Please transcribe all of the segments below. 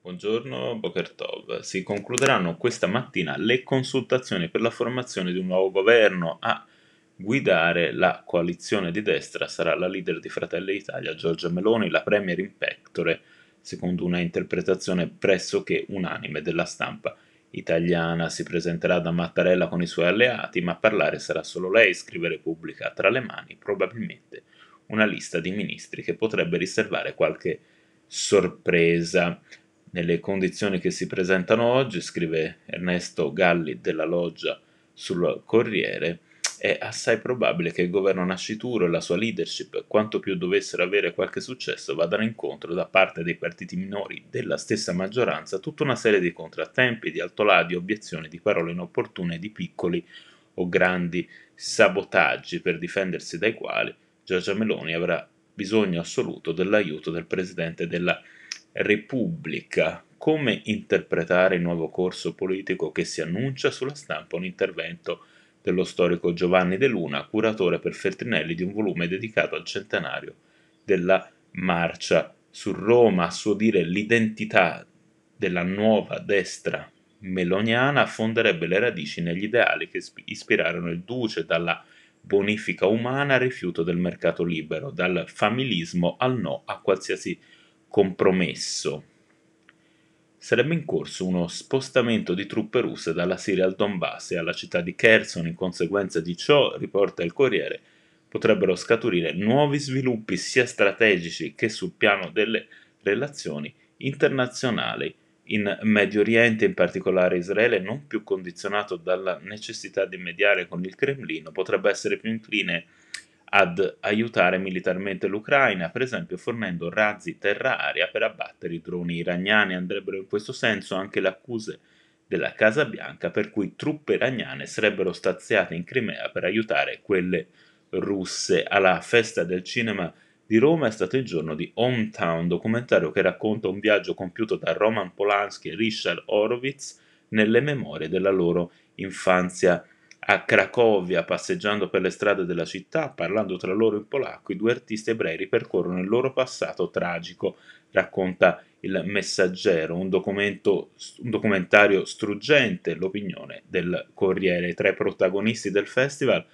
Buongiorno Bokertov. Si concluderanno questa mattina le consultazioni per la formazione di un nuovo governo. A guidare la coalizione di destra sarà la leader di Fratelli d'Italia, Giorgia Meloni, la premier in pectore, secondo una interpretazione pressoché unanime della stampa italiana. Si presenterà da Mattarella con i suoi alleati, ma a parlare sarà solo lei, scrive Repubblica, tra le mani probabilmente una lista di ministri che potrebbe riservare qualche sorpresa. Nelle condizioni che si presentano oggi, scrive Ernesto Galli della Loggia sul Corriere, è assai probabile che il governo nascituro e la sua leadership, quanto più dovessero avere qualche successo, vadano incontro da parte dei partiti minori della stessa maggioranza tutta una serie di contrattempi, di altolà, di obiezioni, di parole inopportune, di piccoli o grandi sabotaggi per difendersi dai quali Giorgia Meloni avrà bisogno assoluto dell'aiuto del Presidente della Repubblica. Come interpretare il nuovo corso politico che si annuncia sulla stampa un intervento dello storico Giovanni De Luna, curatore per Feltrinelli di un volume dedicato al centenario della marcia su Roma, a suo dire l'identità della nuova destra meloniana affonderebbe le radici negli ideali che ispirarono il duce dalla bonifica umana al rifiuto del mercato libero, dal familismo al no a qualsiasi compromesso. Sarebbe in corso uno spostamento di truppe russe dalla Siria al Donbass e alla città di Kherson in conseguenza di ciò, riporta il Corriere, potrebbero scaturire nuovi sviluppi sia strategici che sul piano delle relazioni internazionali in Medio Oriente, in particolare Israele, non più condizionato dalla necessità di mediare con il Cremlino, potrebbe essere più incline ad aiutare militarmente l'Ucraina, per esempio fornendo razzi terra-aria per abbattere i droni iraniani. Andrebbero in questo senso anche le accuse della Casa Bianca per cui truppe iraniane sarebbero staziate in Crimea per aiutare quelle russe alla festa del cinema di Roma è stato il giorno di Hometown, documentario che racconta un viaggio compiuto da Roman Polanski e Richard Horowitz nelle memorie della loro infanzia a Cracovia, passeggiando per le strade della città, parlando tra loro in polacco, i due artisti ebrei ripercorrono il loro passato tragico, racconta il Messaggero, un, un documentario struggente, l'opinione del Corriere. Tra i protagonisti del festival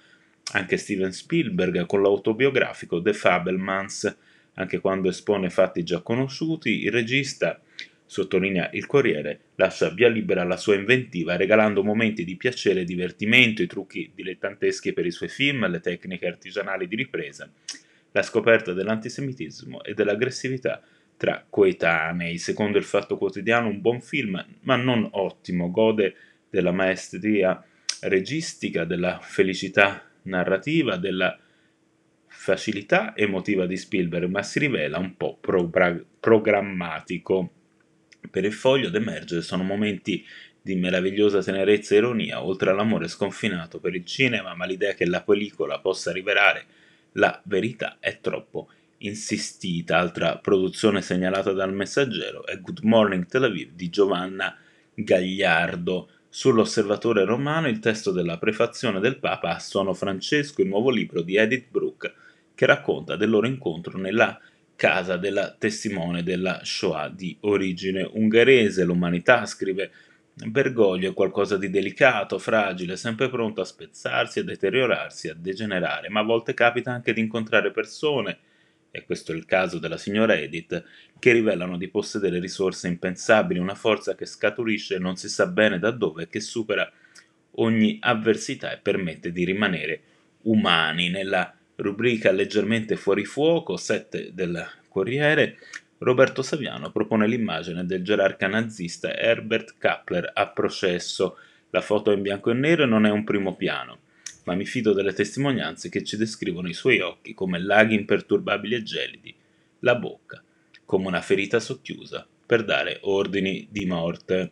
anche Steven Spielberg con l'autobiografico The Fabelmans, anche quando espone fatti già conosciuti, il regista, sottolinea il Corriere, lascia via libera alla sua inventiva, regalando momenti di piacere e divertimento, i trucchi dilettanteschi per i suoi film, le tecniche artigianali di ripresa, la scoperta dell'antisemitismo e dell'aggressività tra coetanei. Secondo il Fatto Quotidiano, un buon film, ma non ottimo, gode della maestria registica, della felicità narrativa, della facilità emotiva di Spielberg, ma si rivela un po' pro- programmatico. Per il foglio d'emergere sono momenti di meravigliosa tenerezza e ironia, oltre all'amore sconfinato per il cinema, ma l'idea che la pellicola possa rivelare la verità è troppo insistita. Altra produzione segnalata dal messaggero è Good Morning Tel Aviv di Giovanna Gagliardo, Sull'osservatore romano il testo della prefazione del Papa a Sono Francesco, il nuovo libro di Edith Brooke, che racconta del loro incontro nella casa della testimone della Shoah di origine ungherese. L'umanità, scrive Bergoglio, è qualcosa di delicato, fragile, sempre pronto a spezzarsi, a deteriorarsi, a degenerare, ma a volte capita anche di incontrare persone e questo è il caso della signora Edith, che rivelano di possedere risorse impensabili, una forza che scaturisce non si sa bene da dove e che supera ogni avversità e permette di rimanere umani. Nella rubrica leggermente fuori fuoco 7 del Corriere, Roberto Saviano propone l'immagine del gerarca nazista Herbert Kappler a processo. La foto è in bianco e nero e non è un primo piano ma mi fido delle testimonianze che ci descrivono i suoi occhi come laghi imperturbabili e gelidi, la bocca come una ferita socchiusa per dare ordini di morte.